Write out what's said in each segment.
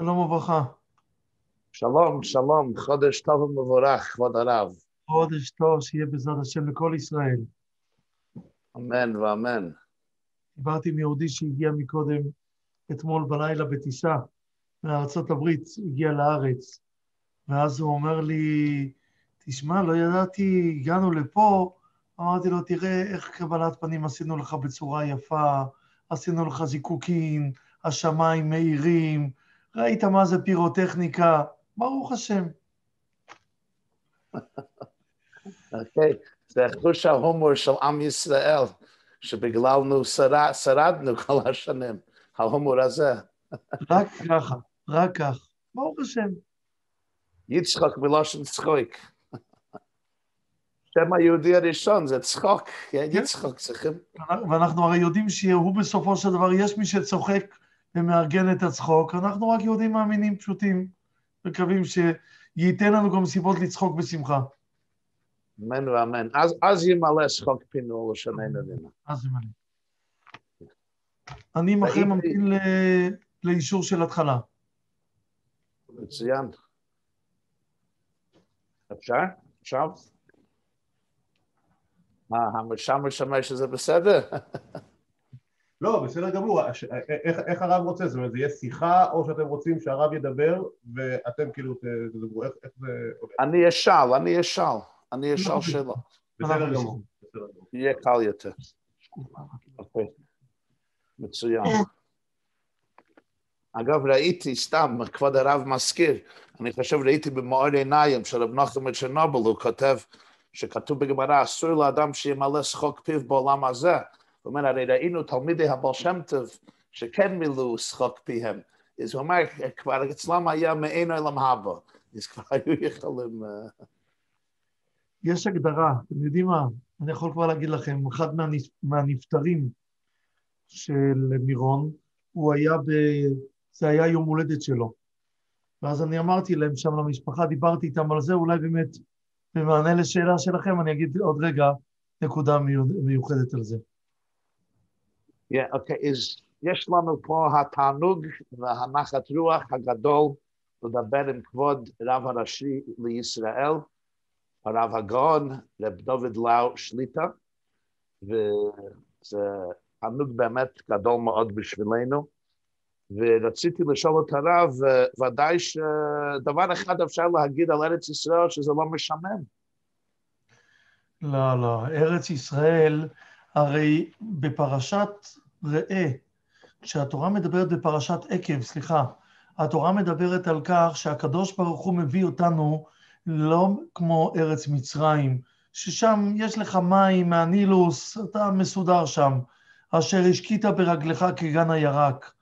שלום וברכה. שלום, שלום, חודש טוב ומבורך, כבוד הרב. חודש טוב, שיהיה בעזרת השם לכל ישראל. אמן ואמן. דיברתי עם יהודי שהגיע מקודם, אתמול בלילה בטיסה מארצות הברית, הגיע לארץ, ואז הוא אומר לי, תשמע, לא ידעתי, הגענו לפה, אמרתי לו, תראה איך קבלת פנים עשינו לך בצורה יפה, עשינו לך זיקוקים, השמיים מאירים, ראית מה זה פירוטכניקה, ברוך השם. אוקיי, זה חוש ההומור של עם ישראל, שבגללנו שרד, שרדנו כל השנים, ההומור הזה. רק ככה, רק כך, ברוך השם. יצחק מלושן צחוק. שם היהודי הראשון זה צחוק, כן, יצחק צריכים. ואנחנו הרי יודעים שהוא בסופו של דבר, יש מי שצוחק ומארגן את הצחוק, אנחנו רק יהודים מאמינים פשוטים, מקווים שייתן לנו גם סיבות לצחוק בשמחה. אמן ואמן. אז, אז ימלא שחוק פינו לשננו דינה. אז ימלא. אני מחר ממתין ל- לאישור של התחלה. מצוין. אפשר? עכשיו? מה, המרשם משמש שזה בסדר? לא, בסדר גמור. הש- איך, איך הרב רוצה? זאת אומרת, זה יהיה שיחה, או שאתם רוצים שהרב ידבר, ואתם כאילו תדברו, איך, איך זה עובד? אני אשאל, אני אשאל, אני אשאל אוקיי. שאלות. בסדר גמור. יהיה קל יותר. אוקיי. מצוין. אגב, ראיתי, סתם, כבוד הרב מזכיר, אני חושב, ראיתי במאור עיניים של רב נחמן מצ'רנובל, הוא כותב, שכתוב בגמרא, אסור לאדם שימלא שחוק פיו בעולם הזה. הוא אומר, הרי ראינו תלמידי הבעל שם טוב, שכן מילאו שחוק פיהם. אז הוא אומר, כבר אצלם היה מעין עולם הבא. אז כבר היו יכולים... אה, יש הגדרה, אתם יודעים מה? אני יכול כבר להגיד לכם, אחד מהנפ- מהנפטרים של מירון, הוא היה ב... זה היה יום הולדת שלו. ואז אני אמרתי להם שם למשפחה, דיברתי איתם על זה, אולי באמת במענה לשאלה שלכם, אני אגיד עוד רגע נקודה מיו- מיוחדת על זה. Yeah, אוקיי, אז יש לנו פה התענוג והנחת רוח הגדול לדבר עם כבוד רב הראשי לישראל, הרב הגאון, רב דוד לאו שליטה, וזה תענוג באמת גדול מאוד בשבילנו. ורציתי לשאול את הרב, ודאי שדבר אחד אפשר להגיד על ארץ ישראל, שזה לא משעמם. לא, לא, ארץ ישראל, הרי בפרשת ראה, כשהתורה מדברת בפרשת עקב, סליחה, התורה מדברת על כך שהקדוש ברוך הוא מביא אותנו לא כמו ארץ מצרים, ששם יש לך מים מהנילוס, אתה מסודר שם, אשר השקית ברגלך כגן הירק.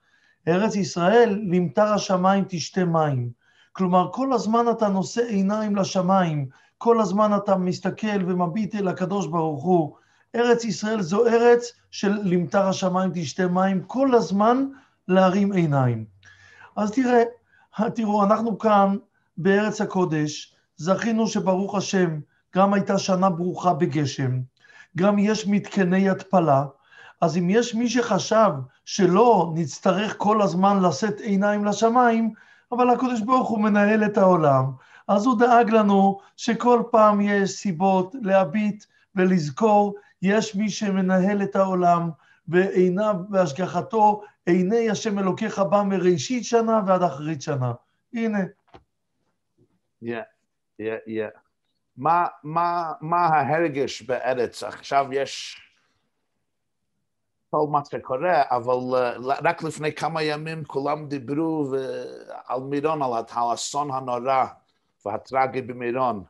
ארץ ישראל, למטר השמיים תשתה מים. כלומר, כל הזמן אתה נושא עיניים לשמיים, כל הזמן אתה מסתכל ומביט אל הקדוש ברוך הוא. ארץ ישראל זו ארץ של למטר השמיים תשתה מים, כל הזמן להרים עיניים. אז תראה, תראו, אנחנו כאן בארץ הקודש, זכינו שברוך השם, גם הייתה שנה ברוכה בגשם, גם יש מתקני התפלה, אז אם יש מי שחשב שלא נצטרך כל הזמן לשאת עיניים לשמיים, אבל הקדוש ברוך הוא מנהל את העולם, אז הוא דאג לנו שכל פעם יש סיבות להביט ולזכור, יש מי שמנהל את העולם, ועיניו והשגחתו, עיני השם אלוקיך בא מראשית שנה ועד אחרית שנה. הנה. מה, מה, ההרגש בארץ? עכשיו יש כל מה שקורה, אבל uh, רק לפני כמה ימים כולם דיברו ו- על מירון, על האסון הנורא והטרגי במירון.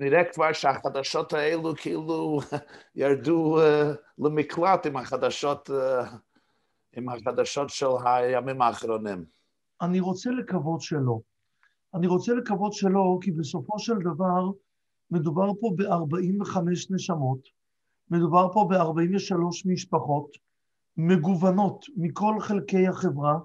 נראה כבר שהחדשות האלו כאילו ירדו uh, למקלט עם החדשות, uh, עם החדשות של הימים האחרונים. אני רוצה לקוות שלא. אני רוצה לקוות שלא, כי בסופו של דבר מדובר פה ב-45 נשמות, מדובר פה ב-43 משפחות מגוונות מכל חלקי החברה,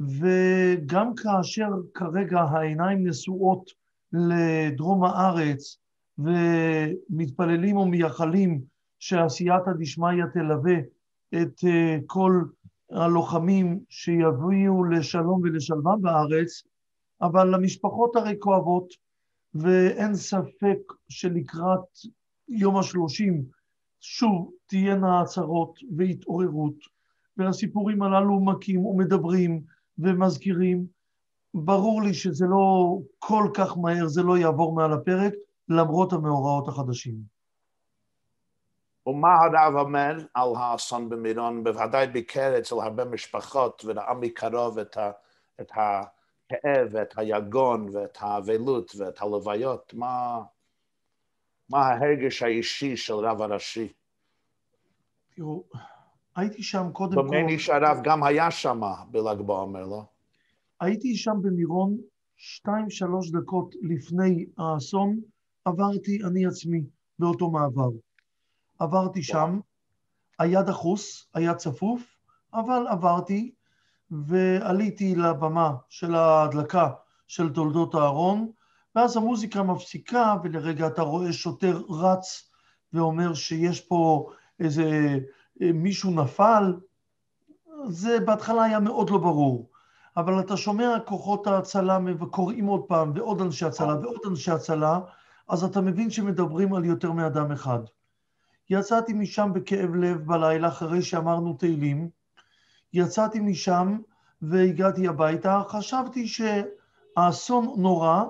וגם כאשר כרגע העיניים נשואות לדרום הארץ ומתפללים ומייחלים שעשייתא דשמיא תלווה את אה, כל הלוחמים שיביאו לשלום ולשלווה בארץ, אבל המשפחות הרי כואבות, ואין ספק שלקראת יום השלושים שוב תהיינה הצהרות והתעוררות, והסיפורים הללו מכים ומדברים ומזכירים. ברור לי שזה לא כל כך מהר, זה לא יעבור מעל הפרק, למרות המאורעות החדשים. ומה הרב אומר על האסון במירון? בוודאי ביקר אצל הרבה משפחות וראה מקרוב את, ה, את הכאב ואת היגון ואת האבלות ואת הלוויות. מה, מה ההרגש האישי של רב הראשי? תראו, הייתי שם קודם כל... דומני שהרב גם היה שם בל"ג בעומר, לא? הייתי שם במירון שתיים, שלוש דקות לפני האסון, עברתי אני עצמי באותו מעבר. עברתי שם, היה דחוס, היה צפוף, אבל עברתי ועליתי לבמה של ההדלקה של תולדות אהרון, ואז המוזיקה מפסיקה ולרגע אתה רואה שוטר רץ ואומר שיש פה איזה מישהו נפל, זה בהתחלה היה מאוד לא ברור, אבל אתה שומע כוחות ההצלה וקוראים עוד פעם ועוד אנשי הצלה ועוד אנשי הצלה, אז אתה מבין שמדברים על יותר מאדם אחד. יצאתי משם בכאב לב בלילה אחרי שאמרנו תהילים, יצאתי משם והגעתי הביתה, חשבתי שהאסון נורא,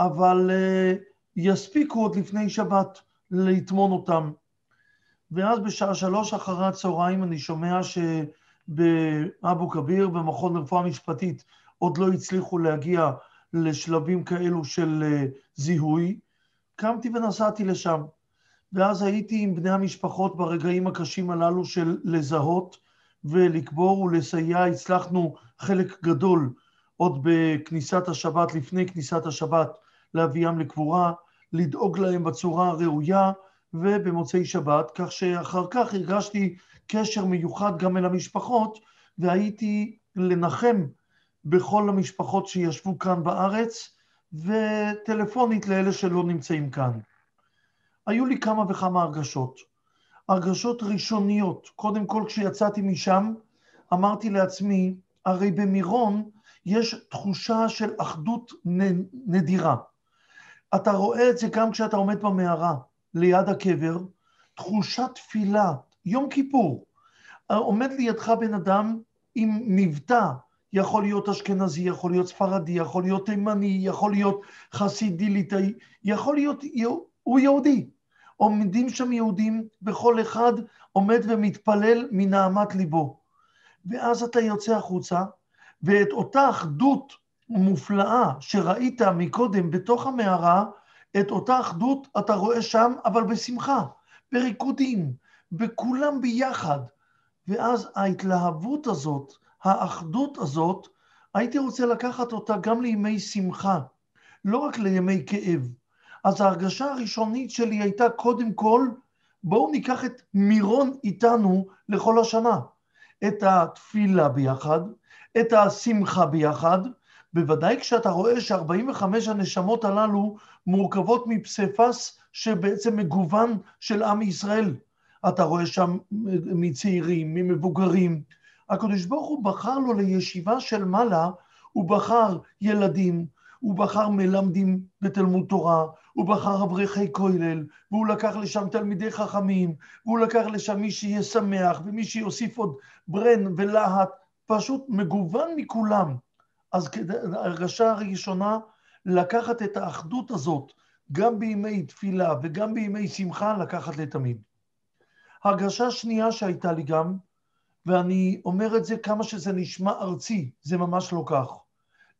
אבל uh, יספיקו עוד לפני שבת לטמון אותם. ואז בשעה שלוש אחרי הצהריים אני שומע שבאבו כביר, במכון לרפואה משפטית, עוד לא הצליחו להגיע לשלבים כאלו של uh, זיהוי. קמתי ונסעתי לשם. ואז הייתי עם בני המשפחות ברגעים הקשים הללו של לזהות ולקבור ולסייע. הצלחנו חלק גדול עוד בכניסת השבת, לפני כניסת השבת, להביאם לקבורה, לדאוג להם בצורה הראויה ובמוצאי שבת, כך שאחר כך הרגשתי קשר מיוחד גם אל המשפחות והייתי לנחם בכל המשפחות שישבו כאן בארץ וטלפונית לאלה שלא נמצאים כאן. היו לי כמה וכמה הרגשות. הרגשות ראשוניות. קודם כל, כשיצאתי משם, אמרתי לעצמי, הרי במירון יש תחושה של אחדות נדירה. אתה רואה את זה גם כשאתה עומד במערה, ליד הקבר, תחושת תפילה, יום כיפור. עומד לידך בן אדם עם מבטא, יכול להיות אשכנזי, יכול להיות ספרדי, יכול להיות תימני, יכול להיות חסידי ליטאי, יכול להיות, הוא יהודי. עומדים שם יהודים, וכל אחד עומד ומתפלל מנהמת ליבו. ואז אתה יוצא החוצה, ואת אותה אחדות מופלאה שראית מקודם בתוך המערה, את אותה אחדות אתה רואה שם, אבל בשמחה, בריקודים, בכולם ביחד. ואז ההתלהבות הזאת, האחדות הזאת, הייתי רוצה לקחת אותה גם לימי שמחה, לא רק לימי כאב. אז ההרגשה הראשונית שלי הייתה קודם כל, בואו ניקח את מירון איתנו לכל השנה. את התפילה ביחד, את השמחה ביחד, בוודאי כשאתה רואה ש-45 הנשמות הללו מורכבות מפסיפס שבעצם מגוון של עם ישראל. אתה רואה שם מצעירים, ממבוגרים. הקדוש ברוך הוא בחר לו לישיבה של מעלה, הוא בחר ילדים, הוא בחר מלמדים בתלמוד תורה, הוא בחר אברכי כולל, והוא לקח לשם תלמידי חכמים, והוא לקח לשם מי שיהיה שמח, ומי שיוסיף עוד ברן ולהט, פשוט מגוון מכולם. אז הרגשה הראשונה, לקחת את האחדות הזאת, גם בימי תפילה וגם בימי שמחה, לקחת לתמיד. הרגשה שנייה שהייתה לי גם, ואני אומר את זה כמה שזה נשמע ארצי, זה ממש לא כך.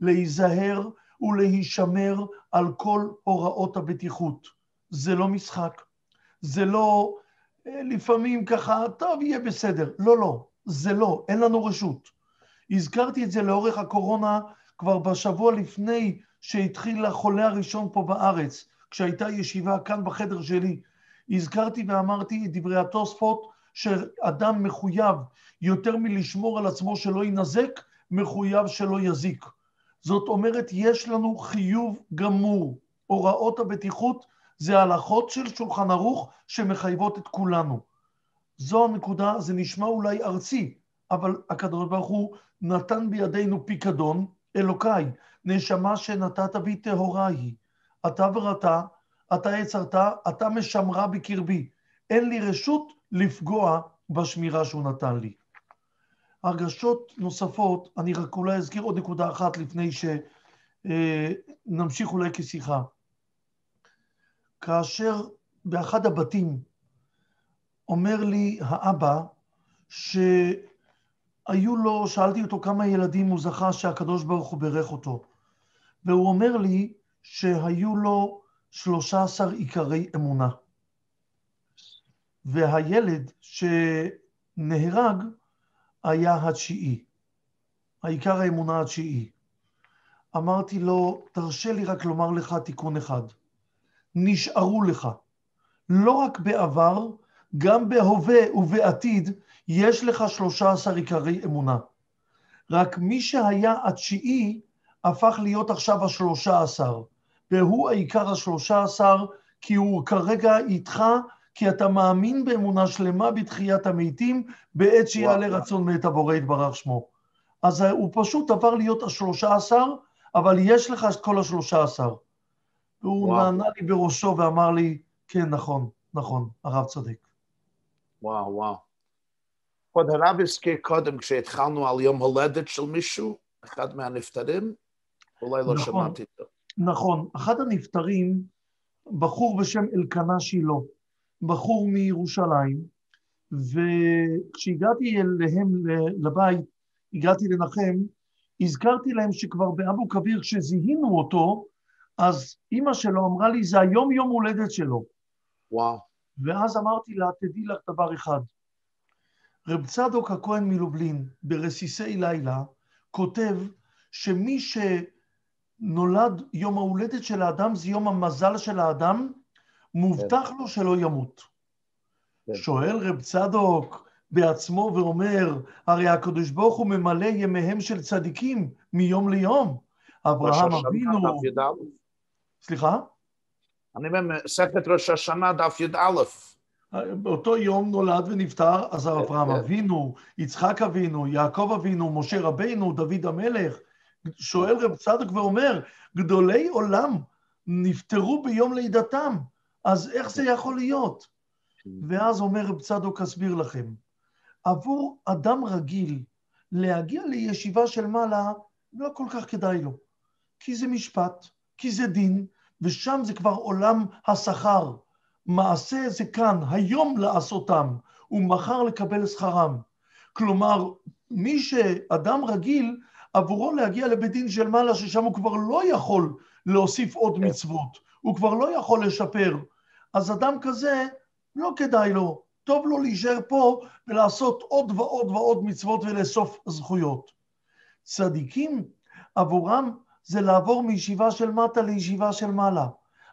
להיזהר ולהישמר על כל הוראות הבטיחות. זה לא משחק, זה לא אה, לפעמים ככה, טוב, יהיה בסדר. לא, לא, זה לא, אין לנו רשות. הזכרתי את זה לאורך הקורונה כבר בשבוע לפני שהתחיל החולה הראשון פה בארץ, כשהייתה ישיבה כאן בחדר שלי. הזכרתי ואמרתי את דברי התוספות, שאדם מחויב יותר מלשמור על עצמו שלא יינזק, מחויב שלא יזיק. זאת אומרת, יש לנו חיוב גמור. הוראות הבטיחות זה הלכות של שולחן ערוך שמחייבות את כולנו. זו הנקודה, זה נשמע אולי ארצי, אבל הקדוש ברוך הוא נתן בידינו פיקדון, אלוקיי, נשמה שנתת בי טהורה היא. אתה וראתה, אתה יצרת, אתה משמרה בקרבי. אין לי רשות לפגוע בשמירה שהוא נתן לי. הרגשות נוספות, אני רק אולי אזכיר עוד נקודה אחת לפני שנמשיך אולי כשיחה. כאשר באחד הבתים אומר לי האבא שהיו לו, שאלתי אותו כמה ילדים הוא זכה שהקדוש ברוך הוא בירך אותו, והוא אומר לי שהיו לו שלושה עשר עיקרי אמונה. והילד שנהרג היה התשיעי, העיקר האמונה התשיעי. אמרתי לו, תרשה לי רק לומר לך תיקון אחד. נשארו לך. לא רק בעבר, גם בהווה ובעתיד יש לך שלושה עשר עיקרי אמונה. רק מי שהיה התשיעי הפך להיות עכשיו השלושה עשר, והוא העיקר השלושה עשר, כי הוא כרגע איתך, כי אתה מאמין באמונה שלמה בתחיית המתים, בעת שיעלה רצון מאת הבורא יתברך שמו. אז הוא פשוט עבר להיות השלושה עשר, אבל יש לך את כל השלושה עשר. והוא וואו. נענה לי בראשו ואמר לי, כן, נכון, נכון, הרב צודק. וואו, וואו. כבוד הרב הזכיר קודם, כשהתחלנו על יום הולדת של מישהו, אחד מהנפטרים, אולי לא נכון, שמעתי אותו. נכון, אחד הנפטרים, בחור בשם אלקנה שילה, בחור מירושלים, וכשהגעתי אליהם לבית, הגעתי לנחם, הזכרתי להם שכבר באבו כביר, כשזיהינו אותו, אז אימא שלו אמרה לי, זה היום יום הולדת שלו. וואו. ואז אמרתי לה, תדעי לך דבר אחד. רב צדוק הכהן מלובלין, ברסיסי לילה, כותב שמי שנולד יום ההולדת של האדם זה יום המזל של האדם, מובטח לו שלא ימות. כן. שואל רב צדוק בעצמו ואומר, הרי הקדוש ברוך הוא ממלא ימיהם של צדיקים מיום ליום. אברהם אבינו... סליחה? אני אומר, מסכת ראש השנה, דף י"א. באותו יום נולד ונפטר, אז כן, אברהם כן. אבינו, יצחק אבינו, יעקב אבינו, משה רבינו, דוד המלך. שואל רב צדוק ואומר, גדולי עולם נפטרו ביום לידתם, אז איך זה יכול להיות? ואז אומר רב צדוק, אסביר לכם. עבור אדם רגיל להגיע לישיבה של מעלה, לא כל כך כדאי לו. כי זה משפט, כי זה דין, ושם זה כבר עולם השכר. מעשה זה כאן, היום לעשותם, ומחר לקבל שכרם. כלומר, מי שאדם רגיל, עבורו להגיע לבית דין של מעלה, ששם הוא כבר לא יכול להוסיף עוד מצוות, הוא כבר לא יכול לשפר. אז אדם כזה, לא כדאי לו, טוב לו להישאר פה ולעשות עוד ועוד ועוד מצוות ולאסוף זכויות. צדיקים, עבורם זה לעבור מישיבה של מטה לישיבה של מעלה.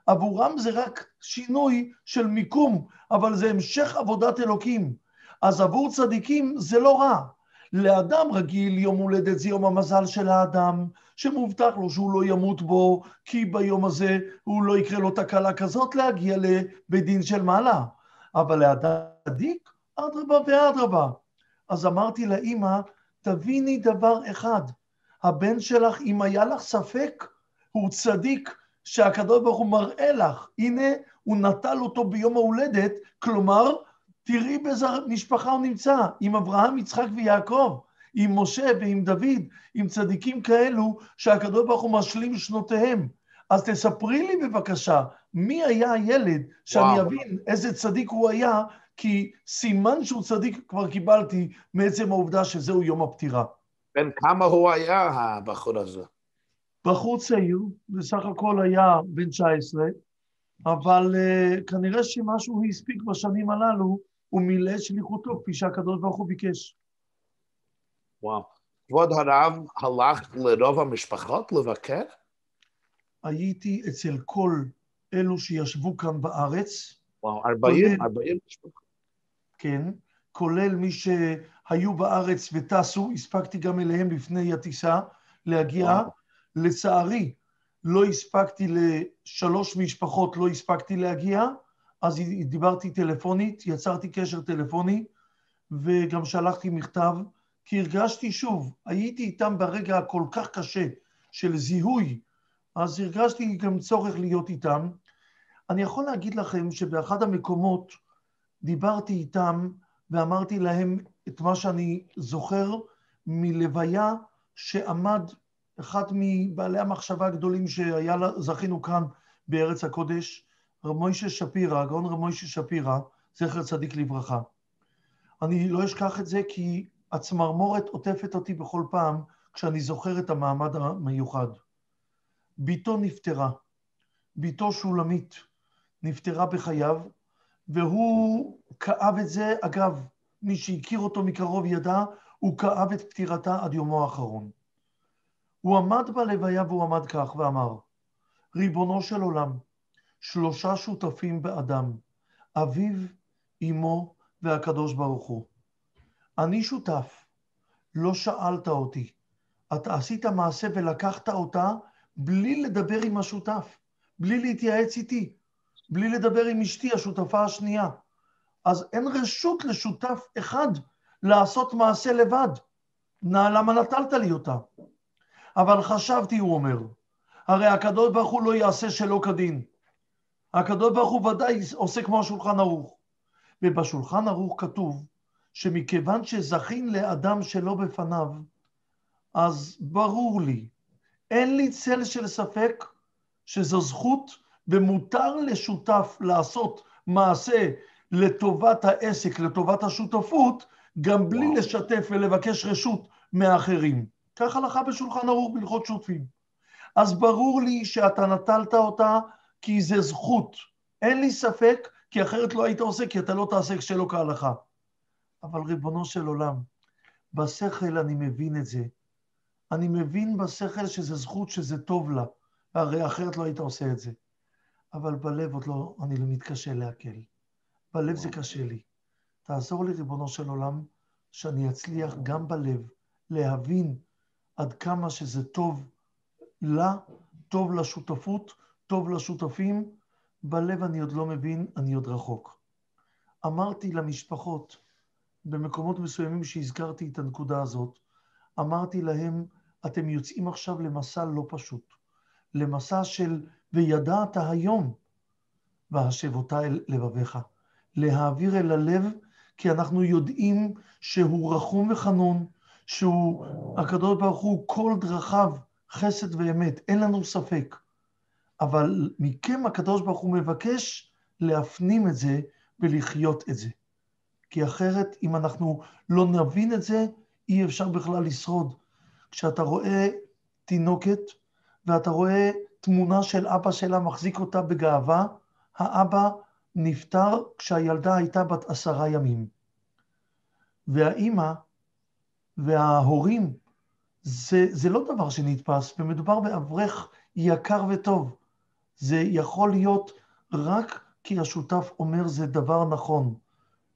עבורם זה רק שינוי של מיקום, אבל זה המשך עבודת אלוקים. אז עבור צדיקים זה לא רע. לאדם רגיל יום הולדת זה יום המזל של האדם, שמובטח לו שהוא לא ימות בו, כי ביום הזה הוא לא יקרה לו תקלה כזאת להגיע לבית דין של מעלה. אבל לאדם צדיק, אדרבה ואדרבה. אז אמרתי לאימא, תביני דבר אחד, הבן שלך, אם היה לך ספק, הוא צדיק שהקדוש ברוך הוא מראה לך. הנה, הוא נטל אותו ביום ההולדת, כלומר, תראי באיזה משפחה הוא נמצא, עם אברהם, יצחק ויעקב, עם משה ועם דוד, עם צדיקים כאלו שהקדוש ברוך הוא משלים שנותיהם. אז תספרי לי בבקשה, מי היה הילד, שאני וואו. אבין איזה צדיק הוא היה, כי סימן שהוא צדיק כבר קיבלתי מעצם העובדה שזהו יום הפטירה. בן כמה הוא היה, הבחור הזה? בחור צעיר, בסך הכל היה בן 19, אבל uh, כנראה שמה שהוא הספיק בשנים הללו, הוא מילא שליחותו, כפי שהקדוש ברוך הוא ביקש. וואו. כבוד הרב הלך לרוב המשפחות לבקר? הייתי אצל כל אלו שישבו כאן בארץ. וואו, 40, 40 משפחות. כן, כולל מי שהיו בארץ וטסו, הספקתי גם אליהם לפני הטיסה להגיע. וואו. לצערי, לא הספקתי לשלוש משפחות, לא הספקתי להגיע, אז דיברתי טלפונית, יצרתי קשר טלפוני, וגם שלחתי מכתב כי הרגשתי שוב, הייתי איתם ברגע הכל כך קשה של זיהוי, אז הרגשתי גם צורך להיות איתם. אני יכול להגיד לכם שבאחד המקומות דיברתי איתם ואמרתי להם את מה שאני זוכר מלוויה שעמד אחד מבעלי המחשבה הגדולים שזכינו כאן בארץ הקודש, רב מוישה שפירא, הגאון רב מוישה שפירא, זכר צדיק לברכה. אני לא אשכח את זה כי הצמרמורת עוטפת אותי בכל פעם כשאני זוכר את המעמד המיוחד. בתו נפטרה, בתו שולמית נפטרה בחייו, והוא כאב את זה, אגב, מי שהכיר אותו מקרוב ידע, הוא כאב את פטירתה עד יומו האחרון. הוא עמד בלוויה והוא עמד כך ואמר, ריבונו של עולם, שלושה שותפים באדם, אביו, אמו והקדוש ברוך הוא. אני שותף, לא שאלת אותי. אתה עשית מעשה ולקחת אותה בלי לדבר עם השותף, בלי להתייעץ איתי, בלי לדבר עם אשתי, השותפה השנייה. אז אין רשות לשותף אחד לעשות מעשה לבד. נא, למה נטלת לי אותה? אבל חשבתי, הוא אומר, הרי הקדוש ברוך הוא לא יעשה שלא כדין. הקדוש ברוך הוא ודאי עושה כמו השולחן ערוך. ובשולחן ערוך כתוב שמכיוון שזכין לאדם שלא בפניו, אז ברור לי, אין לי צל של ספק שזו זכות ומותר לשותף לעשות מעשה לטובת העסק, לטובת השותפות, גם בלי וואו. לשתף ולבקש רשות מאחרים. כך הלכה בשולחן ערוך בהלכות שותפים. אז ברור לי שאתה נטלת אותה כי זה זכות. אין לי ספק, כי אחרת לא היית עושה, כי אתה לא תעשה כשלא כהלכה. אבל ריבונו של עולם, בשכל אני מבין את זה. אני מבין בשכל שזה זכות, שזה טוב לה, הרי אחרת לא היית עושה את זה. אבל בלב עוד לא, אני לא מתקשה לעכל. בלב זה קשה לי. תעזור לי, ריבונו של עולם, שאני אצליח גם בלב להבין עד כמה שזה טוב לה, טוב לשותפות, טוב לשותפים. בלב אני עוד לא מבין, אני עוד רחוק. אמרתי למשפחות, במקומות מסוימים שהזכרתי את הנקודה הזאת, אמרתי להם, אתם יוצאים עכשיו למסע לא פשוט, למסע של וידעת היום, והשב אותה אל לבביך. להעביר אל הלב, כי אנחנו יודעים שהוא רחום וחנון, שהוא, הקדוש ברוך הוא, כל דרכיו חסד ואמת, אין לנו ספק. אבל מכם הקדוש ברוך הוא מבקש להפנים את זה ולחיות את זה. כי אחרת, אם אנחנו לא נבין את זה, אי אפשר בכלל לשרוד. כשאתה רואה תינוקת ואתה רואה תמונה של אבא שלה מחזיק אותה בגאווה, האבא נפטר כשהילדה הייתה בת עשרה ימים. והאימא וההורים, זה, זה לא דבר שנתפס, ומדובר באברך יקר וטוב. זה יכול להיות רק כי השותף אומר זה דבר נכון.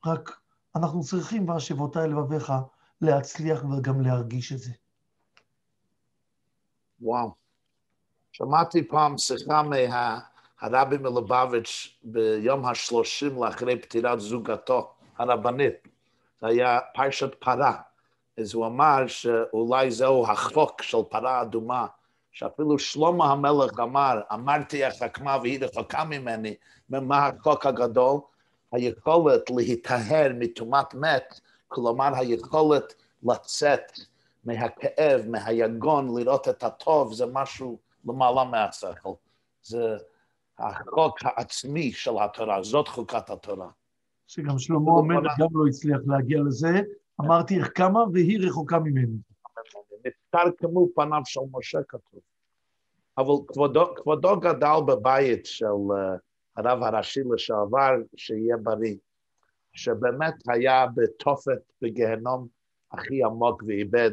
רק אנחנו צריכים, והשבותיי לבביך, להצליח וגם להרגיש את זה. וואו. שמעתי פעם שיחה מהרבי מלובביץ' ביום השלושים לאחרי פטירת זוגתו, הרבנית. זה היה פרשת פרה. אז הוא אמר שאולי זהו החוק של פרה אדומה, שאפילו שלמה המלך אמר, אמרתי החכמה והיא רחוקה ממני, ממה החוק הגדול? היכולת להיטהר מטומאת מת, כלומר היכולת לצאת מהכאב, מהיגון, לראות את הטוב, זה משהו למעלה מהשכל. זה החוק העצמי של התורה, זאת חוקת התורה. שגם שלמה אומר, גם לא הצליח להגיע לזה, אמרתי איך כמה והיא רחוקה ממני. נפטר כמו פניו של משה כתוב. אבל כבודו, כבודו גדל בבית של uh, הרב הראשי לשעבר, שיהיה בריא, שבאמת היה בתופת בגיהנום הכי עמוק ואיבד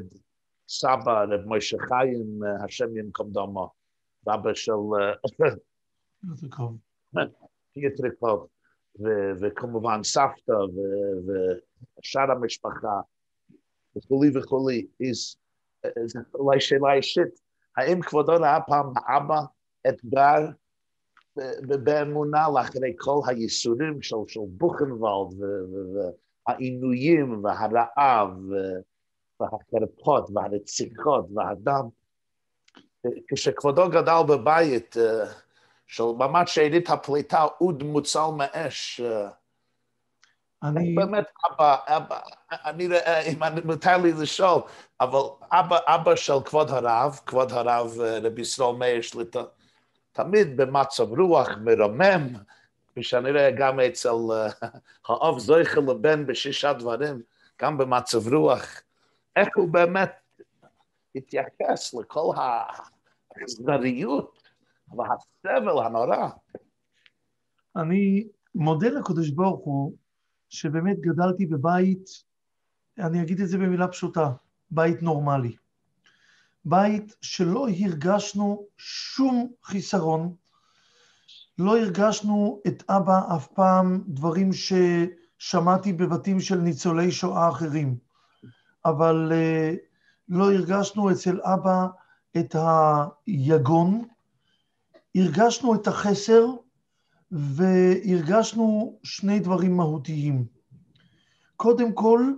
סבא, רב משה חיים, uh, השם ימקום דומו, ואבא של פיטריקוב, וכמובן סבתא ושאר המשפחה וכולי וכולי, אולי שאלה אישית, האם כבודו ראה פעם האבא אתגר באמונה לאחרי כל הייסורים של, של בוכנוולד והעינויים והרעב והחרפות והרציחות והדם. כשכבודו גדל בבית של ממש שארית הפליטה, אוד מוצל מאש, אני, באמת אבא, אבא, אני, אם אני- מותר לי לשאול, אבל אבא, אבא של כבוד הרב, כבוד הרב אה, רבי ישראל מאיר שליטה, תמיד במצב רוח מרומם, כפי שאני רואה גם אצל אה, האב זויכל לבן בשישה דברים, גם במצב רוח, איך הוא באמת התייחס לכל האכזריות והסבל הנורא. אני מודה לקדוש ברוך הוא שבאמת גדלתי בבית, אני אגיד את זה במילה פשוטה, בית נורמלי. בית שלא הרגשנו שום חיסרון, לא הרגשנו את אבא אף פעם דברים ששמעתי בבתים של ניצולי שואה אחרים, אבל אה, לא הרגשנו אצל אבא את היגון, הרגשנו את החסר, והרגשנו שני דברים מהותיים. קודם כל,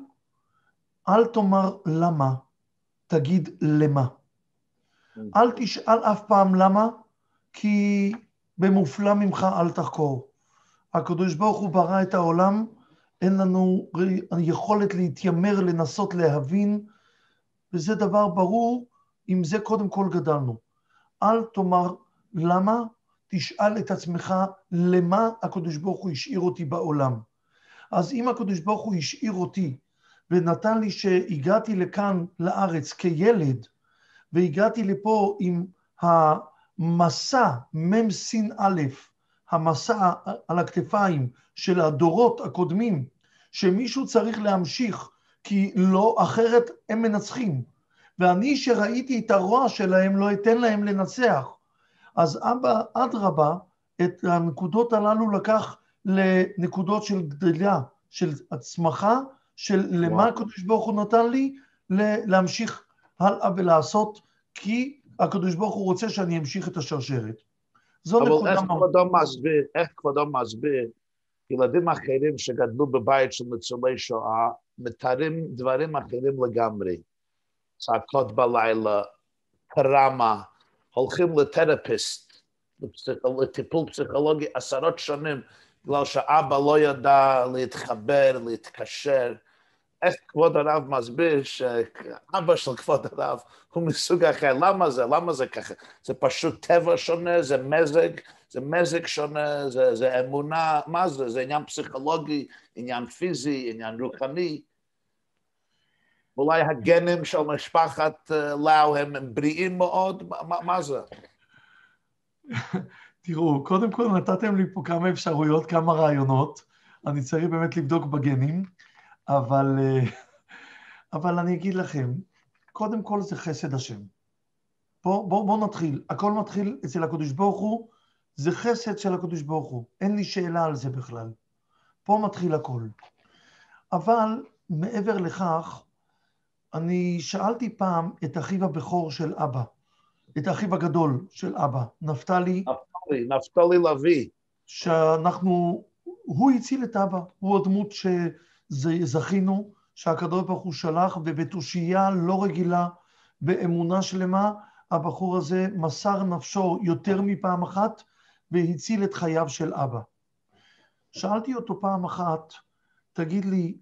אל תאמר למה, תגיד למה. אל תשאל אף פעם למה, כי במופלא ממך אל תחקור. הקדוש ברוך הוא ברא את העולם, אין לנו יכולת להתיימר, לנסות להבין, וזה דבר ברור, עם זה קודם כל גדלנו. אל תאמר למה, תשאל את עצמך למה הקדוש ברוך הוא השאיר אותי בעולם. אז אם הקדוש ברוך הוא השאיר אותי ונתן לי שהגעתי לכאן לארץ כילד והגעתי לפה עם המסע מ"ס"א, המסע על הכתפיים של הדורות הקודמים, שמישהו צריך להמשיך כי לא אחרת הם מנצחים. ואני שראיתי את הרוע שלהם לא אתן להם לנצח. אז אבא, אדרבה, את הנקודות הללו לקח לנקודות של גדלה, של הצמחה, של למה וואו. הקדוש ברוך הוא נתן לי, להמשיך הלאה ולעשות, כי הקדוש ברוך הוא רוצה שאני אמשיך את השרשרת. זו אבל נקודה איך מאוד. כבודו מסביר, איך כבודו מסביר, ילדים אחרים שגדלו בבית של ניצולי שואה, מתארים דברים אחרים לגמרי. צעקות בלילה, טראומה, הולכים לתרפיסט, לטיפול פסיכולוגי עשרות שנים, בגלל שאבא לא ידע להתחבר, להתקשר. איך כבוד הרב מסביר שאבא של כבוד הרב הוא מסוג אחר, למה זה? למה זה ככה? זה פשוט טבע שונה, זה מזג, זה מזג שונה, זה, זה אמונה, מה זה? זה עניין פסיכולוגי, עניין פיזי, עניין רוחני. אולי הגנים של משפחת אה, לאו הם בריאים מאוד, מה, מה, מה זה? תראו, קודם כל נתתם לי פה כמה אפשרויות, כמה רעיונות. אני צריך באמת לבדוק בגנים, אבל, אה, אבל אני אגיד לכם, קודם כל זה חסד השם. בואו בוא, בוא נתחיל. הכל מתחיל אצל הקדוש ברוך הוא, זה חסד של הקדוש ברוך הוא. אין לי שאלה על זה בכלל. פה מתחיל הכל. אבל מעבר לכך, אני שאלתי פעם את אחיו הבכור של אבא, את אחיו הגדול של אבא, נפתלי, נפתלי, נפתלי לביא. שאנחנו, הוא הציל את אבא, הוא הדמות שזכינו, שהקדוש ברוך הוא שלח, ובתושייה לא רגילה, באמונה שלמה, הבחור הזה מסר נפשו יותר מפעם אחת, והציל את חייו של אבא. שאלתי אותו פעם אחת, תגיד לי,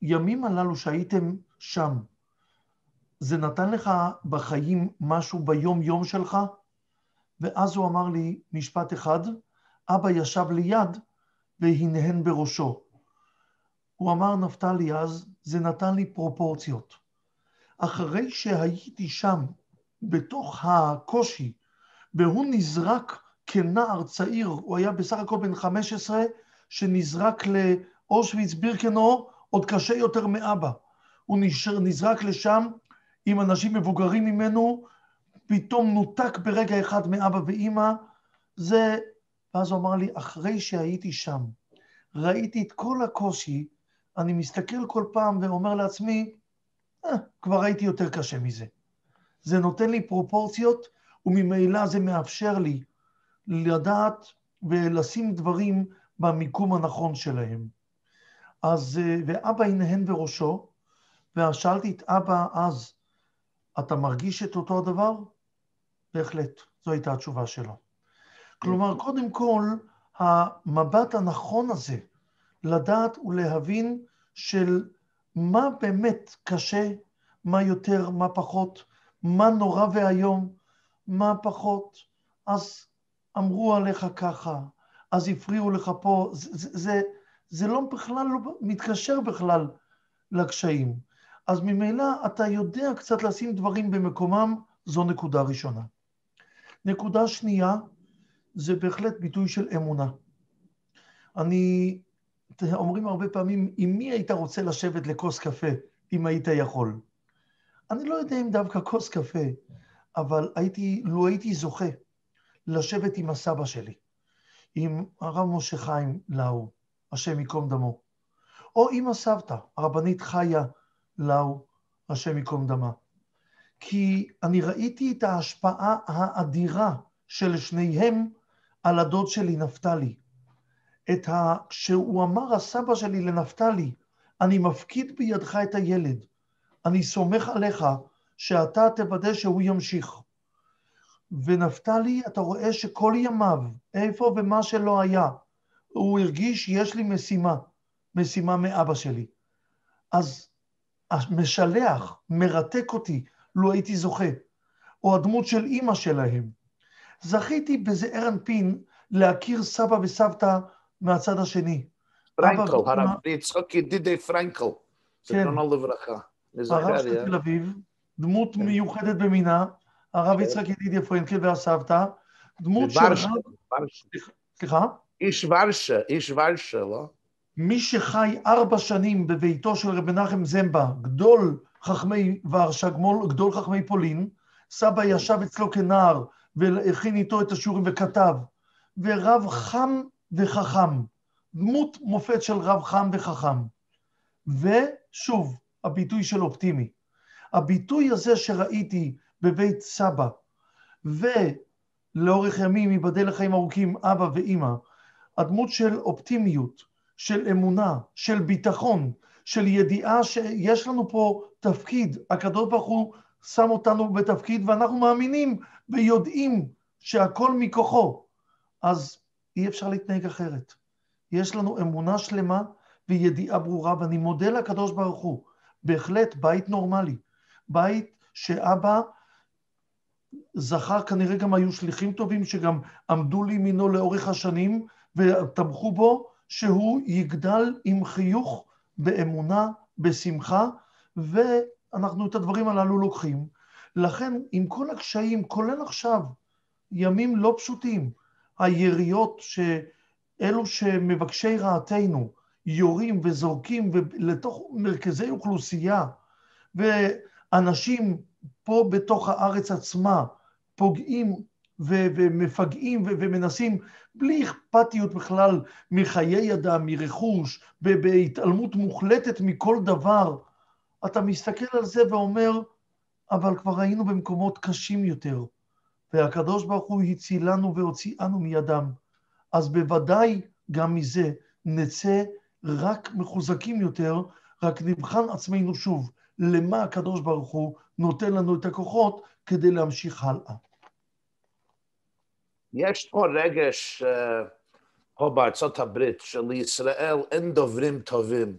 הימים הללו שהייתם שם, זה נתן לך בחיים משהו ביום-יום שלך? ואז הוא אמר לי משפט אחד, אבא ישב ליד והנהן בראשו. הוא אמר, נפתלי אז, זה נתן לי פרופורציות. אחרי שהייתי שם, בתוך הקושי, והוא נזרק כנער צעיר, הוא היה בסך הכל בן 15, שנזרק לאושוויץ בירקנאו, עוד קשה יותר מאבא. הוא נזרק לשם עם אנשים מבוגרים ממנו, פתאום נותק ברגע אחד מאבא ואימא, זה... ואז הוא אמר לי, אחרי שהייתי שם, ראיתי את כל הקושי, אני מסתכל כל פעם ואומר לעצמי, אה, כבר הייתי יותר קשה מזה. זה נותן לי פרופורציות, וממילא זה מאפשר לי לדעת ולשים דברים במיקום הנכון שלהם. אז, ואבא הנהן בראשו, ושאלתי את אבא אז, אתה מרגיש את אותו הדבר? בהחלט, זו הייתה התשובה שלו. כלומר, קודם כל, המבט הנכון הזה, לדעת ולהבין של מה באמת קשה, מה יותר, מה פחות, מה נורא ואיום, מה פחות, אז אמרו עליך ככה, אז הפריעו לך פה, זה, זה, זה, לא בכלל לא מתקשר בכלל לקשיים. אז ממילא אתה יודע קצת לשים דברים במקומם, זו נקודה ראשונה. נקודה שנייה, זה בהחלט ביטוי של אמונה. אני, אומרים הרבה פעמים, עם מי היית רוצה לשבת לכוס קפה, אם היית יכול? אני לא יודע אם דווקא כוס קפה, אבל הייתי, לו הייתי זוכה לשבת עם הסבא שלי, עם הרב משה חיים לאו, השם ייקום דמו, או עם הסבתא, הרבנית חיה לאו, השם ייקום דמה. כי אני ראיתי את ההשפעה האדירה של שניהם על הדוד שלי, נפתלי. את ה... כשהוא אמר, הסבא שלי לנפתלי, אני מפקיד בידך את הילד, אני סומך עליך שאתה תוודא שהוא ימשיך. ונפתלי, אתה רואה שכל ימיו, איפה ומה שלא היה, הוא הרגיש, יש לי משימה, משימה מאבא שלי. אז המשלח מרתק אותי, לו הייתי זוכה, או הדמות של אימא שלהם. זכיתי בזעיר אנפין להכיר סבא וסבתא מהצד השני. פרנקל, הרב יצחק ידידי פרנקל, זיכרונו לברכה. הרב של תל אביב, דמות כן. מיוחדת במינה, הרב כן. יצחק ידידיה פרנקל והסבתא, דמות של... סליחה? איש ורשה, איש ורשה, לא? מי שחי ארבע שנים בביתו של רב מנחם זמבה, גדול חכמי ורשה, גדול חכמי פולין, סבא. ישב אצלו כנער והכין איתו את השיעורים וכתב, ורב חם וחכם, דמות מופת של רב חם וחכם. ושוב, הביטוי של אופטימי. הביטוי הזה שראיתי בבית סבא, ולאורך ימים, ייבדל לחיים ארוכים, אבא ואימא, הדמות של אופטימיות, של אמונה, של ביטחון, של ידיעה שיש לנו פה תפקיד, הקדוש ברוך הוא שם אותנו בתפקיד ואנחנו מאמינים ויודעים שהכל מכוחו, אז אי אפשר להתנהג אחרת. יש לנו אמונה שלמה וידיעה ברורה, ואני מודה לקדוש ברוך הוא. בהחלט בית נורמלי. בית שאבא זכר, כנראה גם היו שליחים טובים שגם עמדו לימינו לאורך השנים ותמכו בו, שהוא יגדל עם חיוך, באמונה, בשמחה, ואנחנו את הדברים הללו לוקחים. לכן, עם כל הקשיים, כולל עכשיו, ימים לא פשוטים, היריות שאלו שמבקשי רעתנו יורים וזורקים לתוך מרכזי אוכלוסייה, ואנשים פה בתוך הארץ עצמה פוגעים ומפגעים ומנסים בלי אכפתיות בכלל מחיי אדם, מרכוש, בהתעלמות מוחלטת מכל דבר, אתה מסתכל על זה ואומר, אבל כבר היינו במקומות קשים יותר, והקדוש ברוך הוא הצילנו והוציאנו מידם. אז בוודאי גם מזה נצא רק מחוזקים יותר, רק נבחן עצמנו שוב, למה הקדוש ברוך הוא נותן לנו את הכוחות כדי להמשיך הלאה. יש פה רגש אה, פה בארצות הברית שלישראל אין דוברים טובים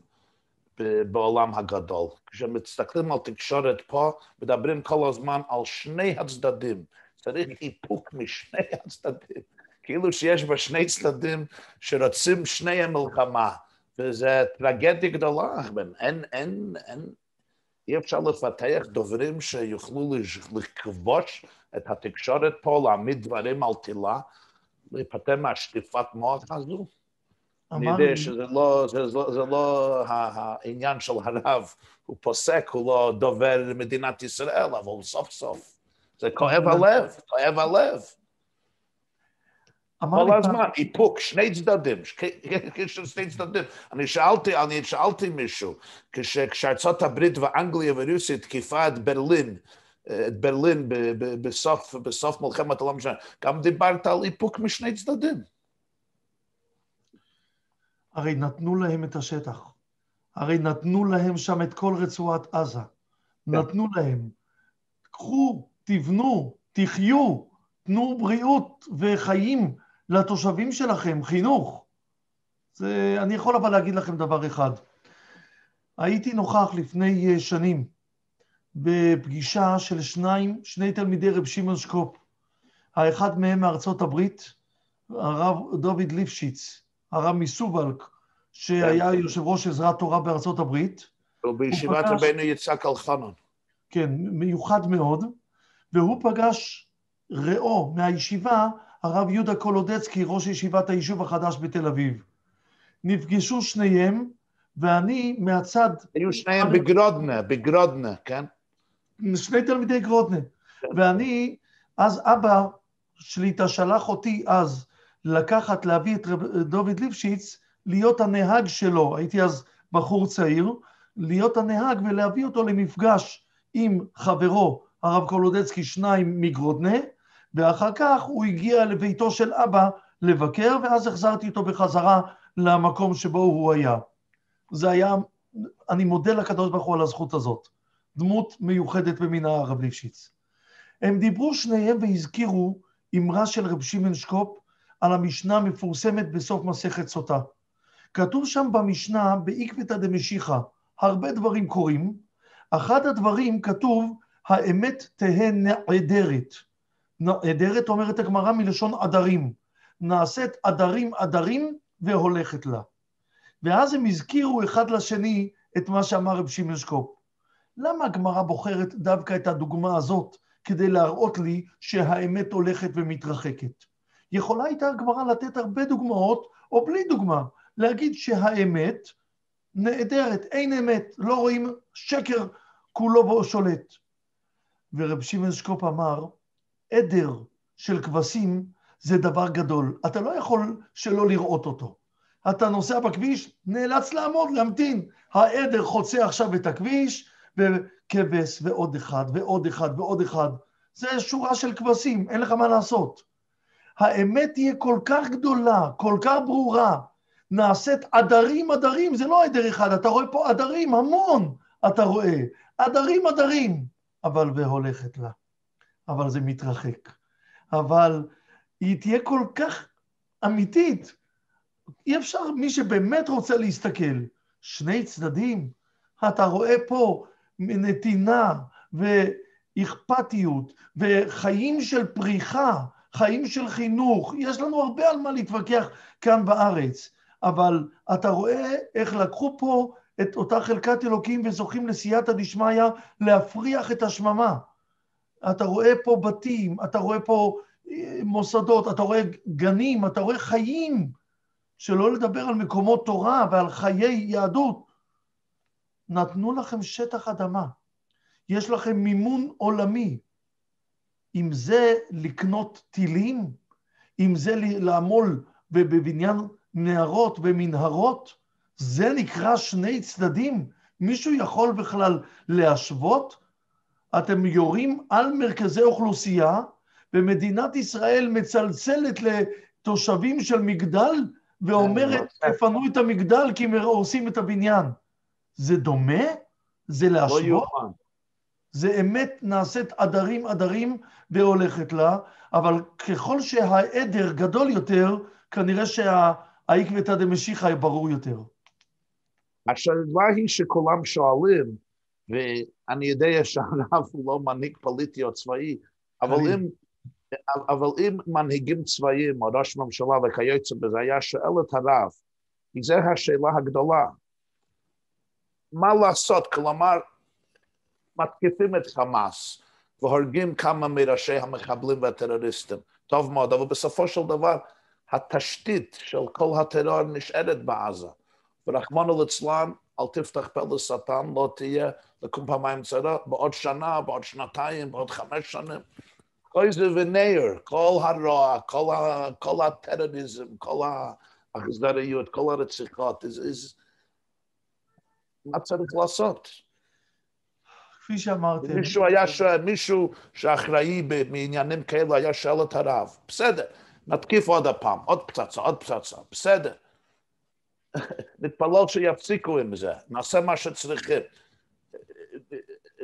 בעולם הגדול. כשמסתכלים על תקשורת פה, מדברים כל הזמן על שני הצדדים. צריך איפוק משני הצדדים. כאילו שיש בה שני צדדים שרוצים שניהם מלחמה. וזו טרגדיה גדולה, אין, אין, אין, אי אפשר לפתח דוברים שיוכלו לכבוש את התקשורת פה, להעמיד דברים על תילה, להיפטר מהשטיפת מוח הזו. אני יודע שזה לא, זה, זה, זה לא העניין של הרב, הוא פוסק, הוא לא דובר מדינת ישראל, אבל סוף סוף, זה כואב הלב, כואב הלב. כל הזמן, איפוק, שני צדדים, שני צדדים. אני שאלתי, אני שאלתי מישהו, כשארצות הברית ואנגליה ורוסיה תקיפה את ברלין, את ברלין בסוף, בסוף מלחמת העולם השנה, גם דיברת על איפוק משני צדדים. הרי נתנו להם את השטח. הרי נתנו להם שם את כל רצועת עזה. נתנו להם. קחו, תבנו, תחיו, תנו בריאות וחיים לתושבים שלכם, חינוך. זה, אני יכול אבל להגיד לכם דבר אחד. הייתי נוכח לפני אה, שנים בפגישה של שניים, שני תלמידי רב שמעון שקופ. האחד מהם מארצות הברית, הרב דוד ליפשיץ, הרב מסובלק, שהיה כן. יושב ראש עזרת תורה בארצות הברית. הוא בישיבת רבנו יצחק אלחנן. כן, מיוחד מאוד, והוא פגש רעו מהישיבה, הרב יהודה קולודצקי, ראש ישיבת היישוב החדש בתל אביב. נפגשו שניהם, ואני מהצד... היו שניהם בגרודנה, בגרודנה, כן? שני תלמידי גרודנה. ואני, אז אבא שליטה שלח אותי אז לקחת, להביא את דוד ליפשיץ, להיות הנהג שלו, הייתי אז בחור צעיר, להיות הנהג ולהביא אותו למפגש עם חברו, הרב קולודצקי, שניים מגרודנה, ואחר כך הוא הגיע לביתו של אבא לבקר, ואז החזרתי אותו בחזרה למקום שבו הוא היה. זה היה, אני מודה לקדוש ברוך הוא על הזכות הזאת. דמות מיוחדת במינה הרב ליפשיץ. הם דיברו שניהם והזכירו אמרה של רב שמעון שקופ על המשנה המפורסמת בסוף מסכת סוטה. כתוב שם במשנה, בעקבתא דמשיחא, הרבה דברים קורים. אחד הדברים כתוב, האמת תהא נעדרת. נעדרת אומרת הגמרא מלשון עדרים. נעשית עדרים עדרים והולכת לה. ואז הם הזכירו אחד לשני את מה שאמר רב שמעון שקופ. למה הגמרא בוחרת דווקא את הדוגמה הזאת כדי להראות לי שהאמת הולכת ומתרחקת? יכולה הייתה הגמרא לתת הרבה דוגמאות, או בלי דוגמה, להגיד שהאמת נעדרת, אין אמת, לא רואים שקר כולו בו שולט. ורב שמעון שקופ אמר, עדר של כבשים זה דבר גדול, אתה לא יכול שלא לראות אותו. אתה נוסע בכביש, נאלץ לעמוד, להמתין. העדר חוצה עכשיו את הכביש, וכבש ועוד אחד ועוד אחד ועוד אחד. זה שורה של כבשים, אין לך מה לעשות. האמת תהיה כל כך גדולה, כל כך ברורה, נעשית עדרים עדרים, זה לא עדר אחד, אתה רואה פה עדרים, המון אתה רואה, עדרים עדרים, אבל והולכת לה. אבל זה מתרחק. אבל היא תהיה כל כך אמיתית, אי אפשר, מי שבאמת רוצה להסתכל, שני צדדים, אתה רואה פה נתינה ואכפתיות וחיים של פריחה, חיים של חינוך, יש לנו הרבה על מה להתווכח כאן בארץ, אבל אתה רואה איך לקחו פה את אותה חלקת אלוקים וזוכים לסייעתא דשמיא להפריח את השממה. אתה רואה פה בתים, אתה רואה פה אה, מוסדות, אתה רואה גנים, אתה רואה חיים, שלא לדבר על מקומות תורה ועל חיי יהדות. נתנו לכם שטח אדמה, יש לכם מימון עולמי. אם זה לקנות טילים, אם זה לעמול בבניין נהרות ומנהרות, זה נקרא שני צדדים? מישהו יכול בכלל להשוות? אתם יורים על מרכזי אוכלוסייה, ומדינת ישראל מצלצלת לתושבים של מגדל ואומרת, תפנו את המגדל כי הם הורסים את הבניין. זה דומה? זה לא להשוות? זה אמת נעשית עדרים עדרים והולכת לה, אבל ככל שהעדר גדול יותר, כנראה שהעקבתא דמשיחא ברור יותר. השאלה היא שכולם שואלים, ואני יודע שהרב הוא לא מנהיג פוליטי או צבאי, אבל אם, אבל אם מנהיגים צבאיים או ראש ממשלה וכיוצא בזה היה שואל את הרב, כי זו השאלה הגדולה, מה לעשות? כלומר, מתקיפים את חמאס והורגים כמה מראשי המחבלים והטרוריסטים. טוב מאוד, אבל בסופו של דבר התשתית של כל הטרור נשארת בעזה. ורחמנו ליצלן, אל תפתח פה לשטן, לא תהיה לקום פעמיים צרה, בעוד שנה, בעוד שנתיים, בעוד חמש שנים. כל זה ונער, כל הרוע, כל, ה, כל הטרוריזם, כל האכזריות, כל הרציחות, is, is, מה צריך לעשות? כפי שאמרתם. מישהו היה שואל, מישהו שאחראי בעניינים כאלו היה שואל את הרב, בסדר, נתקיף עוד הפעם, עוד פצצה, עוד פצצה, בסדר. נתפלל שיפסיקו עם זה, נעשה מה שצריכים.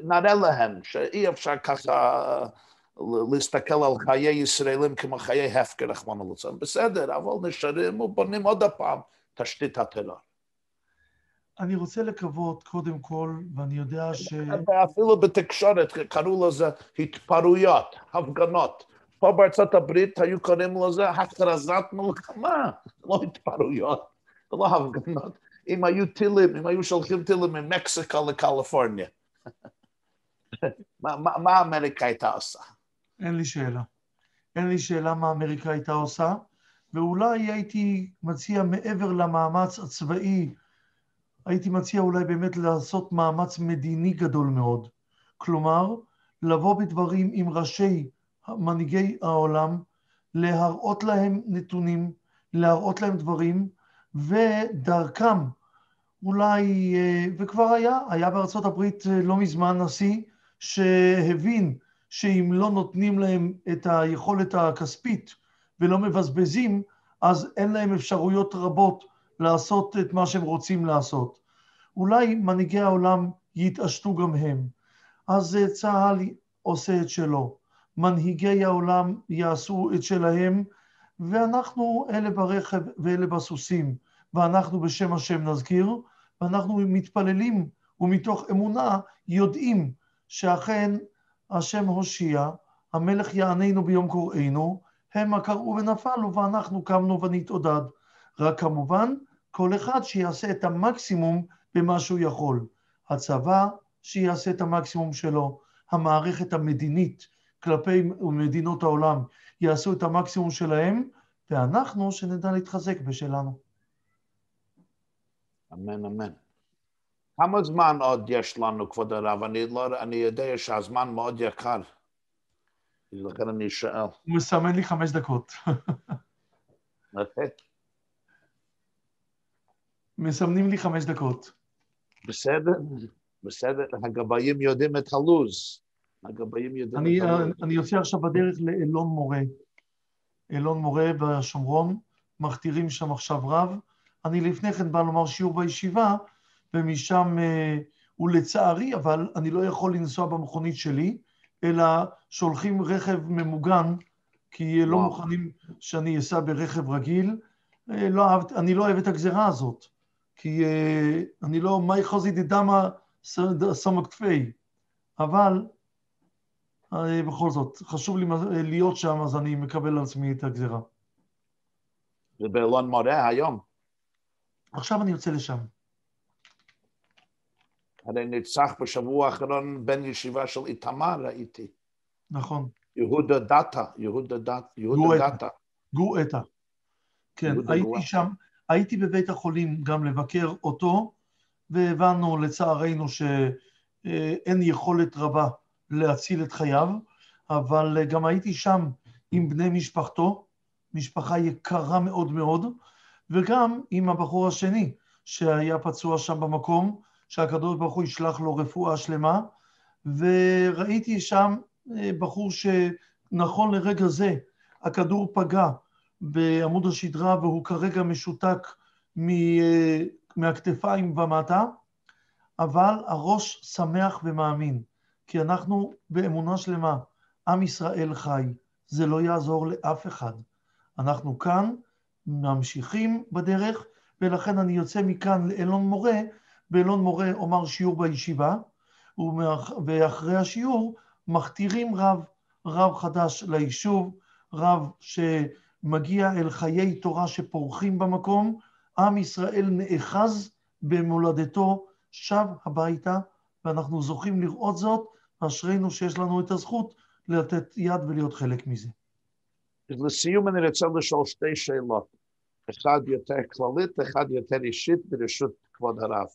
נראה להם שאי אפשר ככה להסתכל על חיי ישראלים כמו חיי הפקר, רחמנא ליצלן. בסדר, אבל נשארים ובונים עוד הפעם תשתית הטרור. אני רוצה לקוות, קודם כל, ואני יודע ש... ואפילו בתקשורת קראו לזה התפרעויות, הפגנות. פה בארצות הברית היו קוראים לזה הכרזת מלחמה, לא התפרעויות, לא הפגנות. אם היו טילים, אם היו שולחים טילים ממקסיקו לקליפורניה. מה, מה, מה אמריקה הייתה עושה? אין לי שאלה. אין לי שאלה מה אמריקה הייתה עושה, ואולי הייתי מציע מעבר למאמץ הצבאי, הייתי מציע אולי באמת לעשות מאמץ מדיני גדול מאוד. כלומר, לבוא בדברים עם ראשי מנהיגי העולם, להראות להם נתונים, להראות להם דברים, ודרכם אולי, אה, וכבר היה, היה בארצות הברית אה, לא מזמן נשיא שהבין שאם לא נותנים להם את היכולת הכספית ולא מבזבזים, אז אין להם אפשרויות רבות לעשות את מה שהם רוצים לעשות. אולי מנהיגי העולם יתעשתו גם הם. אז אה, צה"ל עושה את שלו, מנהיגי העולם יעשו את שלהם, ואנחנו אלה ברכב ואלה בסוסים, ואנחנו בשם השם נזכיר, ואנחנו מתפללים ומתוך אמונה יודעים שאכן השם הושיע, המלך יעננו ביום קוראינו, המה קראו ונפלו ואנחנו קמנו ונתעודד. רק כמובן, כל אחד שיעשה את המקסימום במה שהוא יכול. הצבא, שיעשה את המקסימום שלו, המערכת המדינית כלפי מדינות העולם יעשו את המקסימום שלהם, ואנחנו שנדע להתחזק בשלנו. אמן, אמן. כמה זמן עוד יש לנו, כבוד הרב? אני, לא, אני יודע שהזמן מאוד יקר. לכן אני שואל. הוא מסמן לי חמש דקות. אוקיי. מסמנים לי חמש דקות. בסדר, בסדר. הגבאים יודעים את הלו"ז. הגבאים יודעים אני, את הלו"ז. אני יוצא עכשיו בדרך לאלון מורה. אלון מורה בשומרון, מכתירים שם עכשיו רב. אני לפני כן בא לומר שיעור בישיבה, ומשם, אה, ולצערי, אבל אני לא יכול לנסוע במכונית שלי, אלא שולחים רכב ממוגן, כי לא וואו. מוכנים שאני אסע ברכב רגיל. אה, לא אני לא אוהב את הגזרה הזאת, כי אה, אני לא, מאי חזי דדמה סמק תפי, אבל בכל זאת, חשוב לי להיות שם, אז אני מקבל על עצמי את הגזרה. זה באלון מורה היום. עכשיו אני יוצא לשם. הרי נרצח בשבוע האחרון בן ישיבה של איתמר, ראיתי. נכון. יהודה דאטה, יהודה דאטה, יהודה גואטה. דאטה. גואטה. כן, הייתי גואטה. שם, הייתי בבית החולים גם לבקר אותו, והבנו לצערנו שאין יכולת רבה להציל את חייו, אבל גם הייתי שם עם בני משפחתו, משפחה יקרה מאוד מאוד, וגם עם הבחור השני שהיה פצוע שם במקום, שהקדוש ברוך הוא ישלח לו רפואה שלמה, וראיתי שם אה, בחור שנכון לרגע זה הכדור פגע בעמוד השדרה והוא כרגע משותק מ- אה, מהכתפיים ומטה, אבל הראש שמח ומאמין, כי אנחנו באמונה שלמה, עם ישראל חי, זה לא יעזור לאף אחד. אנחנו כאן ממשיכים בדרך, ולכן אני יוצא מכאן לאלון מורה, באלון מורה אומר שיעור בישיבה, ואחרי השיעור מכתירים רב, רב חדש ליישוב, רב שמגיע אל חיי תורה שפורחים במקום, עם ישראל נאחז במולדתו, שב הביתה, ואנחנו זוכים לראות זאת, אשרינו שיש לנו את הזכות לתת יד ולהיות חלק מזה. לסיום אני רוצה לשאול שתי שאלות. אחד יותר כללית, אחד יותר אישית ברשות כבוד הרב.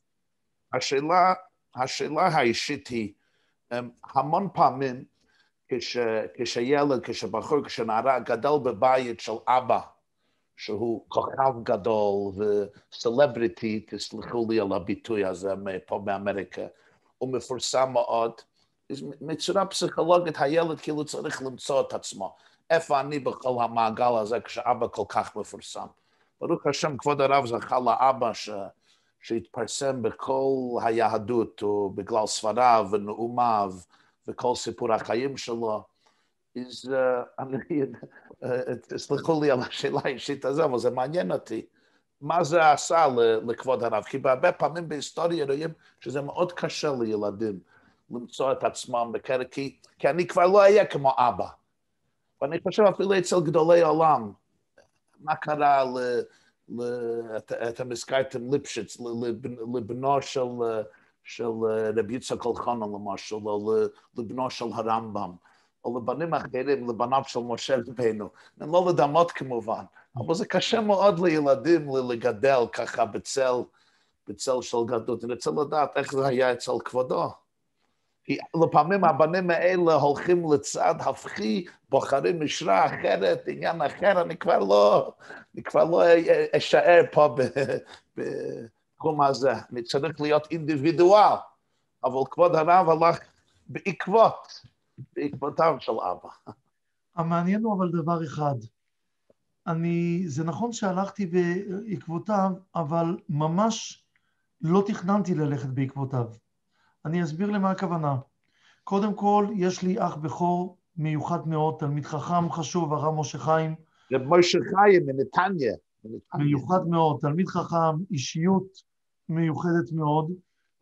השאלה, השאלה האישית היא, אמ, המון פעמים כש, כשילד, כשבחור, כשנערה גדל בבית של אבא, שהוא כוכב גדול וסלבריטי, תסלחו לי על הביטוי הזה פה באמריקה, הוא מפורסם מאוד, מצורה פסיכולוגית הילד כאילו צריך למצוא את עצמו. איפה אני בכל המעגל הזה כשאבא כל כך מפורסם? ברוך השם, כבוד הרב זכה לאבא ש... שהתפרסם בכל היהדות, ובגלל ספריו ונאומיו וכל סיפור החיים שלו. אז אני, תסלחו לי על השאלה האישית הזו, אבל זה מעניין אותי. מה זה עשה לכבוד הרב? כי בהרבה פעמים בהיסטוריה רואים שזה מאוד קשה לילדים למצוא את עצמם בקרב, כי, כי אני כבר לא אהיה כמו אבא. ואני חושב אפילו אצל גדולי עולם, מה קרה ל... ל אתם הזכרתם ליפשיץ, לבנו של, של רבי יצחק אלחונה למשל, או לבנו של הרמב"ם, או לבנים אחרים, לבניו של משה רבינו. הם לא לדמות כמובן, אבל זה קשה מאוד לילדים לגדל ככה בצל, בצל של גדות. אני רוצה לדעת איך זה היה אצל כבודו. כי לפעמים הבנים האלה הולכים לצד הפכי, בוחרים משרה אחרת, עניין אחר, אני כבר לא, אני כבר לא אשאר פה בתחום הזה. אני צריך להיות אינדיבידואל, אבל כבוד הרב הלך בעקבות, בעקבותיו של אבא. המעניין הוא אבל דבר אחד. אני, זה נכון שהלכתי בעקבותיו, אבל ממש לא תכננתי ללכת בעקבותיו. אני אסביר למה הכוונה. קודם כל, יש לי אח בכור מיוחד מאוד, תלמיד חכם חשוב, הרב משה חיים. רב משה חיים מנתניה. מיוחד מאוד, תלמיד חכם, אישיות מיוחדת מאוד,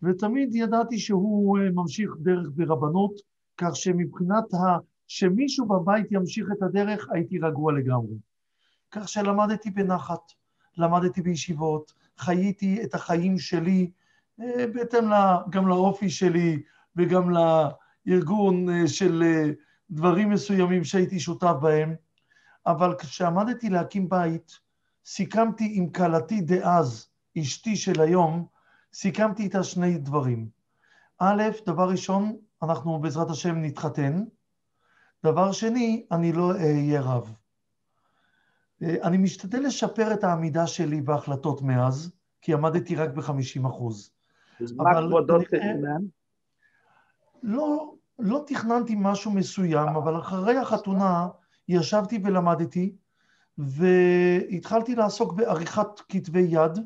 ותמיד ידעתי שהוא אה, ממשיך דרך ברבנות, כך שמבחינת ה... שמישהו בבית ימשיך את הדרך, הייתי רגוע לגמרי. כך שלמדתי בנחת, למדתי בישיבות, חייתי את החיים שלי אה, בהתאם גם לאופי שלי וגם לארגון אה, של אה, דברים מסוימים שהייתי שותף בהם, אבל כשעמדתי להקים בית, סיכמתי עם כלתי דאז, אשתי של היום, סיכמתי איתה שני דברים. א', דבר ראשון, אנחנו בעזרת השם נתחתן. דבר שני, אני לא אהיה רב. אני משתדל לשפר את העמידה שלי בהחלטות מאז, כי עמדתי רק ב-50 אחוז. אז מה כבודו תכנן? לא, לא תכננתי משהו מסוים, אבל אחרי החתונה ישבתי ולמדתי, והתחלתי לעסוק בעריכת כתבי יד,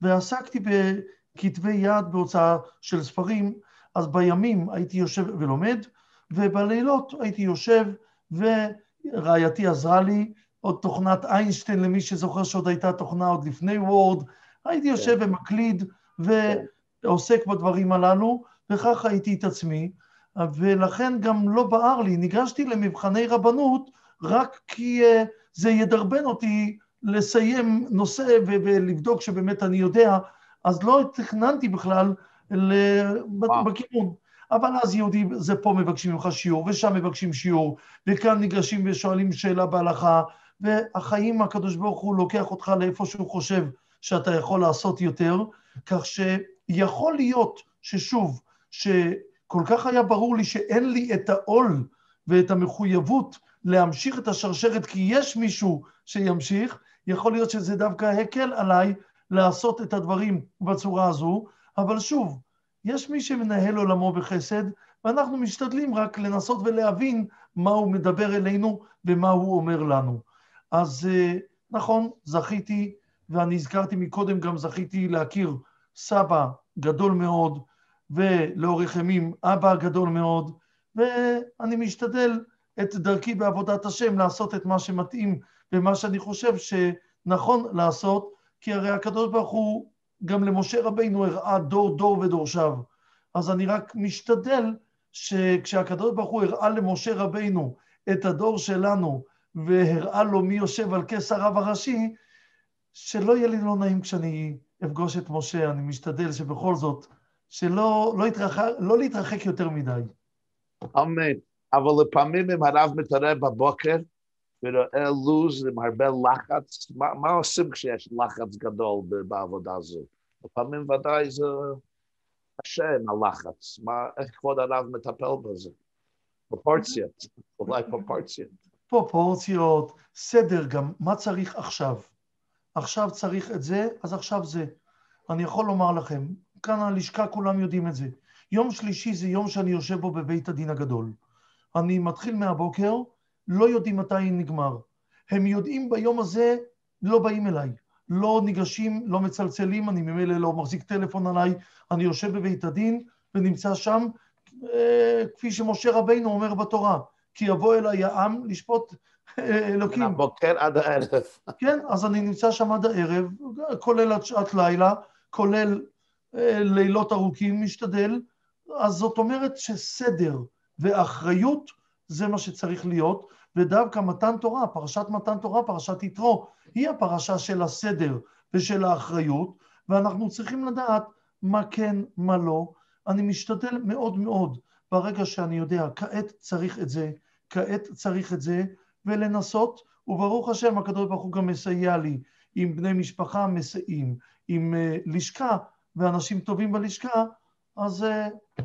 ועסקתי בכתבי יד בהוצאה של ספרים, אז בימים הייתי יושב ולומד, ובלילות הייתי יושב, ורעייתי עזרה לי, עוד תוכנת איינשטיין, למי שזוכר שעוד הייתה תוכנה עוד לפני וורד, הייתי יושב כן. ומקליד, ו... עוסק בדברים הללו, וכך ראיתי את עצמי, ולכן גם לא בער לי, ניגשתי למבחני רבנות רק כי uh, זה ידרבן אותי לסיים נושא ולבדוק שבאמת אני יודע, אז לא תכננתי בכלל בכיוון. אבל אז יהודי, זה פה מבקשים ממך שיעור, ושם מבקשים שיעור, וכאן ניגשים ושואלים שאלה בהלכה, והחיים, הקדוש ברוך הוא לוקח אותך לאיפה שהוא חושב שאתה יכול לעשות יותר, כך ש... יכול להיות ששוב, שכל כך היה ברור לי שאין לי את העול ואת המחויבות להמשיך את השרשרת כי יש מישהו שימשיך, יכול להיות שזה דווקא הקל עליי לעשות את הדברים בצורה הזו, אבל שוב, יש מי שמנהל עולמו בחסד, ואנחנו משתדלים רק לנסות ולהבין מה הוא מדבר אלינו ומה הוא אומר לנו. אז אה, נכון, זכיתי, ואני הזכרתי מקודם, גם זכיתי להכיר סבא גדול מאוד, ולאורך ימים אבא גדול מאוד, ואני משתדל את דרכי בעבודת השם לעשות את מה שמתאים ומה שאני חושב שנכון לעשות, כי הרי הקדוש ברוך הוא גם למשה רבינו הראה דור דור ודורשיו. אז אני רק משתדל שכשהקדוש ברוך הוא הראה למשה רבינו את הדור שלנו והראה לו מי יושב על כס הרב הראשי, שלא יהיה לי לא נעים כשאני אפגוש את משה, אני משתדל שבכל זאת, שלא לא יתרחק, לא להתרחק יותר מדי. אמן. אבל לפעמים אם הרב מתערב בבוקר ורואה לוז עם הרבה לחץ, מה, מה עושים כשיש לחץ גדול בעבודה הזו? לפעמים ודאי זה קשה עם הלחץ. מה, איך כבוד הרב מטפל בזה? פרופורציות, אולי פרופורציות. פרופורציות, סדר גם, מה צריך עכשיו? עכשיו צריך את זה, אז עכשיו זה. אני יכול לומר לכם, כאן הלשכה כולם יודעים את זה. יום שלישי זה יום שאני יושב בו בבית הדין הגדול. אני מתחיל מהבוקר, לא יודעים מתי נגמר. הם יודעים ביום הזה, לא באים אליי. לא ניגשים, לא מצלצלים, אני ממילא לא מחזיק טלפון עליי, אני יושב בבית הדין ונמצא שם, אה, כפי שמשה רבינו אומר בתורה, כי יבוא אליי העם לשפוט אלוקים. הבוקר עד הערב. כן, אז אני נמצא שם עד הערב, כולל עד שעת לילה, כולל אה, לילות ארוכים, משתדל. אז זאת אומרת שסדר ואחריות זה מה שצריך להיות, ודווקא מתן תורה, פרשת מתן תורה, פרשת יתרו, היא הפרשה של הסדר ושל האחריות, ואנחנו צריכים לדעת מה כן, מה לא. אני משתדל מאוד מאוד, ברגע שאני יודע, כעת צריך את זה, כעת צריך את זה, ולנסות, וברוך השם, הקדוש ברוך הוא גם מסייע לי, עם בני משפחה מסייעים, עם uh, לשכה ואנשים טובים בלשכה, אז uh,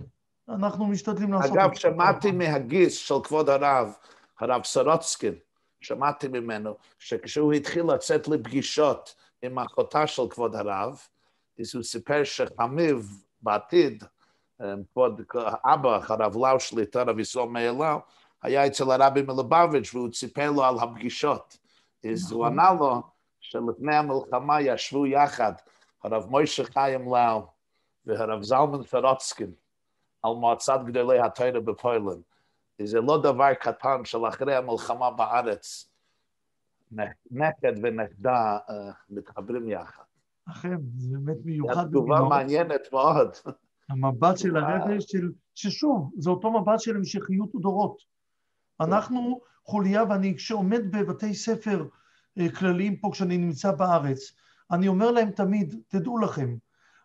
אנחנו משתדלים לעשות... אגב, שמעתי מהגיס של כבוד הרב, הרב סורוצקין, שמעתי ממנו, שכשהוא התחיל לצאת לפגישות עם אחותה של כבוד הרב, אז הוא סיפר שחמיו בעתיד, אה, כבוד אבא, הרב לאו שליט, הרב ישראל מאליהו, היה אצל הרבי מלובביץ' והוא סיפר לו על הפגישות. אז הוא ענה לו שלפני המלחמה ישבו יחד הרב מוישה חיים לאו והרב זלמן פרוצקין על מועצת גדולי התוירה בפוילנד. זה לא דבר קטן של אחרי המלחמה בארץ, נכד ונכדה uh, מתחברים יחד. אכן, זה באמת מיוחד. זו תגובה מעניינת מאוד. המבט של הרבי, של, ששוב, זה אותו מבט של המשכיות ודורות. אנחנו חוליה, ואני כשעומד בבתי ספר אה, כלליים פה, כשאני נמצא בארץ, אני אומר להם תמיד, תדעו לכם,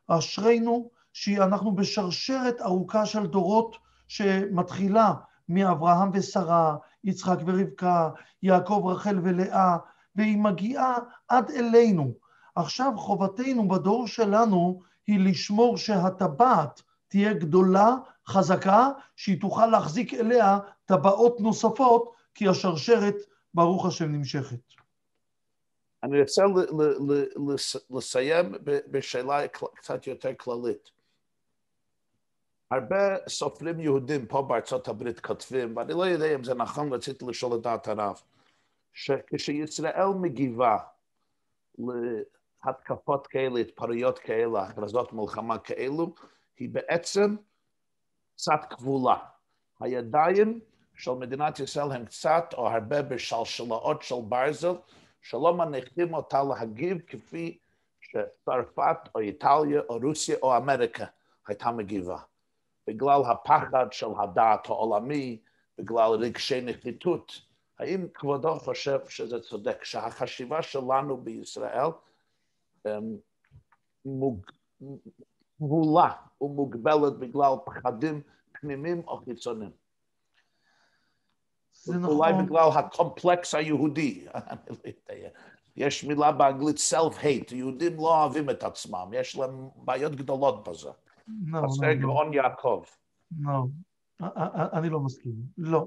אשרינו שאנחנו בשרשרת ארוכה של דורות שמתחילה מאברהם ושרה, יצחק ורבקה, יעקב, רחל ולאה, והיא מגיעה עד אלינו. עכשיו חובתנו בדור שלנו היא לשמור שהטבעת תהיה גדולה, חזקה, שהיא תוכל להחזיק אליה טבעות נוספות, כי השרשרת, ברוך השם, נמשכת. אני רוצה לסיים בשאלה קצת יותר כללית. הרבה סופרים יהודים פה בארצות הברית כותבים, ואני לא יודע אם זה נכון, רציתי לשאול את דעת הרב, שכשישראל מגיבה להתקפות כאלה, התפרעויות כאלה, הכרזות מלחמה כאלו, היא בעצם קצת כבולה. הידיים של מדינת ישראל הם קצת או הרבה בשלשלאות של ברזל, שלא מניחים אותה להגיב כפי שצרפת או איטליה או רוסיה או אמריקה הייתה מגיבה. בגלל הפחד של הדעת העולמי, בגלל רגשי נחיתות. האם כבודו חושב שזה צודק, שהחשיבה שלנו בישראל מוגבלה ומוגבלת בגלל פחדים פנימיים או חיצוניים? זה נכון. אולי בגלל הקומפלקס היהודי. יש מילה באנגלית self-hate, יהודים לא אוהבים את עצמם, יש להם בעיות גדולות בזה. חסר גאון יעקב. לא, אני לא מסכים. לא.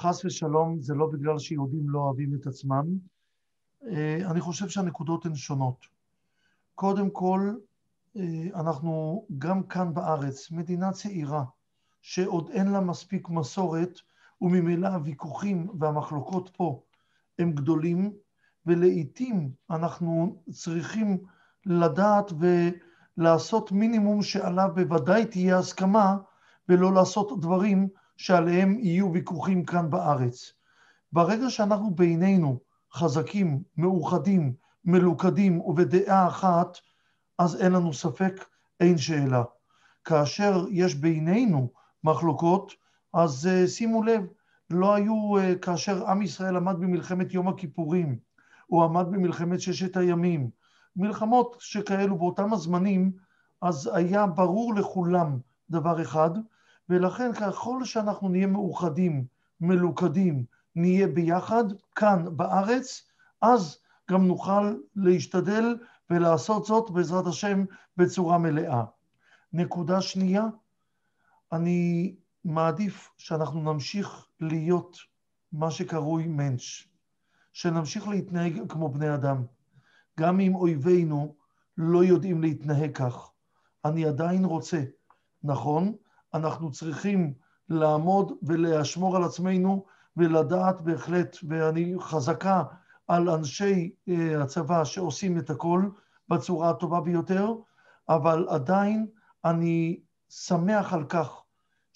חס ושלום, זה לא בגלל שיהודים לא אוהבים את עצמם. אני חושב שהנקודות הן שונות. קודם כל, אנחנו גם כאן בארץ, מדינה צעירה, שעוד אין לה מספיק מסורת, וממילא הוויכוחים והמחלוקות פה הם גדולים, ולעיתים אנחנו צריכים לדעת ולעשות מינימום שעליו בוודאי תהיה הסכמה, ולא לעשות דברים שעליהם יהיו ויכוחים כאן בארץ. ברגע שאנחנו בינינו חזקים, מאוחדים, מלוכדים ובדעה אחת, אז אין לנו ספק, אין שאלה. כאשר יש בינינו מחלוקות, אז uh, שימו לב, לא היו, uh, כאשר עם ישראל עמד במלחמת יום הכיפורים, הוא עמד במלחמת ששת הימים, מלחמות שכאלו באותם הזמנים, אז היה ברור לכולם דבר אחד, ולכן ככל שאנחנו נהיה מאוחדים, מלוכדים, נהיה ביחד, כאן בארץ, אז גם נוכל להשתדל ולעשות זאת בעזרת השם בצורה מלאה. נקודה שנייה, אני מעדיף שאנחנו נמשיך להיות מה שקרוי מענץ', שנמשיך להתנהג כמו בני אדם. גם אם אויבינו לא יודעים להתנהג כך. אני עדיין רוצה, נכון, אנחנו צריכים לעמוד ולשמור על עצמנו ולדעת בהחלט, ואני חזקה על אנשי אה, הצבא שעושים את הכל בצורה הטובה ביותר, אבל עדיין אני שמח על כך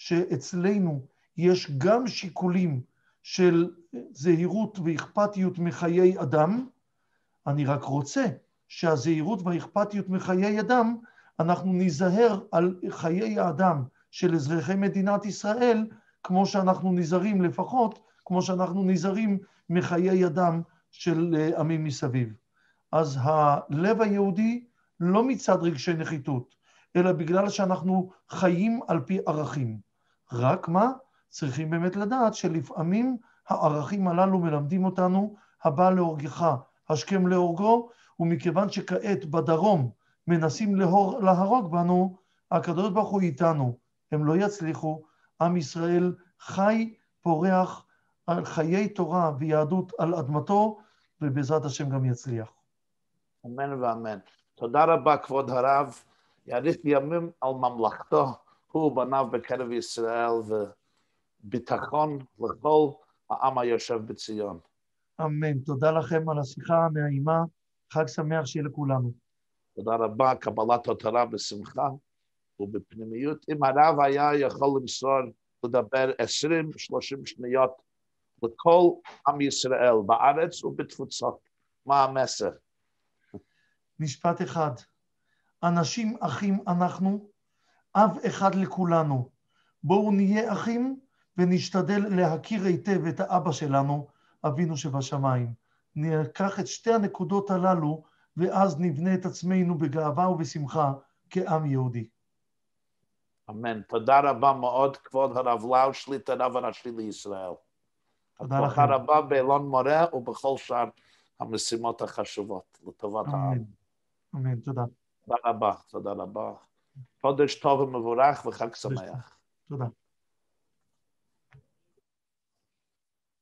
שאצלנו יש גם שיקולים של זהירות ואכפתיות מחיי אדם, אני רק רוצה שהזהירות והאכפתיות מחיי אדם, אנחנו ניזהר על חיי האדם של אזרחי מדינת ישראל, כמו שאנחנו נזהרים לפחות, כמו שאנחנו נזהרים מחיי אדם של אה, עמים מסביב. אז הלב היהודי לא מצד רגשי נחיתות, אלא בגלל שאנחנו חיים על פי ערכים. רק מה? צריכים באמת לדעת שלפעמים הערכים הללו מלמדים אותנו, הבא להורגך, השכם להורגו, ומכיוון שכעת בדרום מנסים להור, להרוג בנו, הקדוש ברוך הוא איתנו, הם לא יצליחו, עם ישראל חי, פורח, על חיי תורה ויהדות על אדמתו, ובעזרת השם גם יצליח. אמן ואמן. תודה רבה, כבוד הרב. יאריך ימים על ממלכתו, הוא ובניו בקרב ישראל, וביטחון לכל העם היושב בציון. אמן. תודה לכם על השיחה הנעימה. חג שמח שיהיה לכולנו. תודה רבה, קבלת התורה בשמחה ובפנימיות. אם הרב היה יכול למסור, לדבר 20-30 שניות לכל עם ישראל בארץ ובתפוצות, מה המסר? משפט אחד, אנשים אחים אנחנו, אב אחד לכולנו. בואו נהיה אחים ונשתדל להכיר היטב את האבא שלנו, אבינו שבשמיים. ניקח את שתי הנקודות הללו, ואז נבנה את עצמנו בגאווה ובשמחה כעם יהודי. אמן. תודה רבה מאוד, כבוד הרב לאו, שליט הרב הראשי לישראל. תודה לכם. הצלחה רבה באלון מורה ובכל שאר המשימות החשובות לטובת העם. אמן, תודה. תודה רבה, תודה רבה. פודש טובה מבורך וחג שמח. תודה.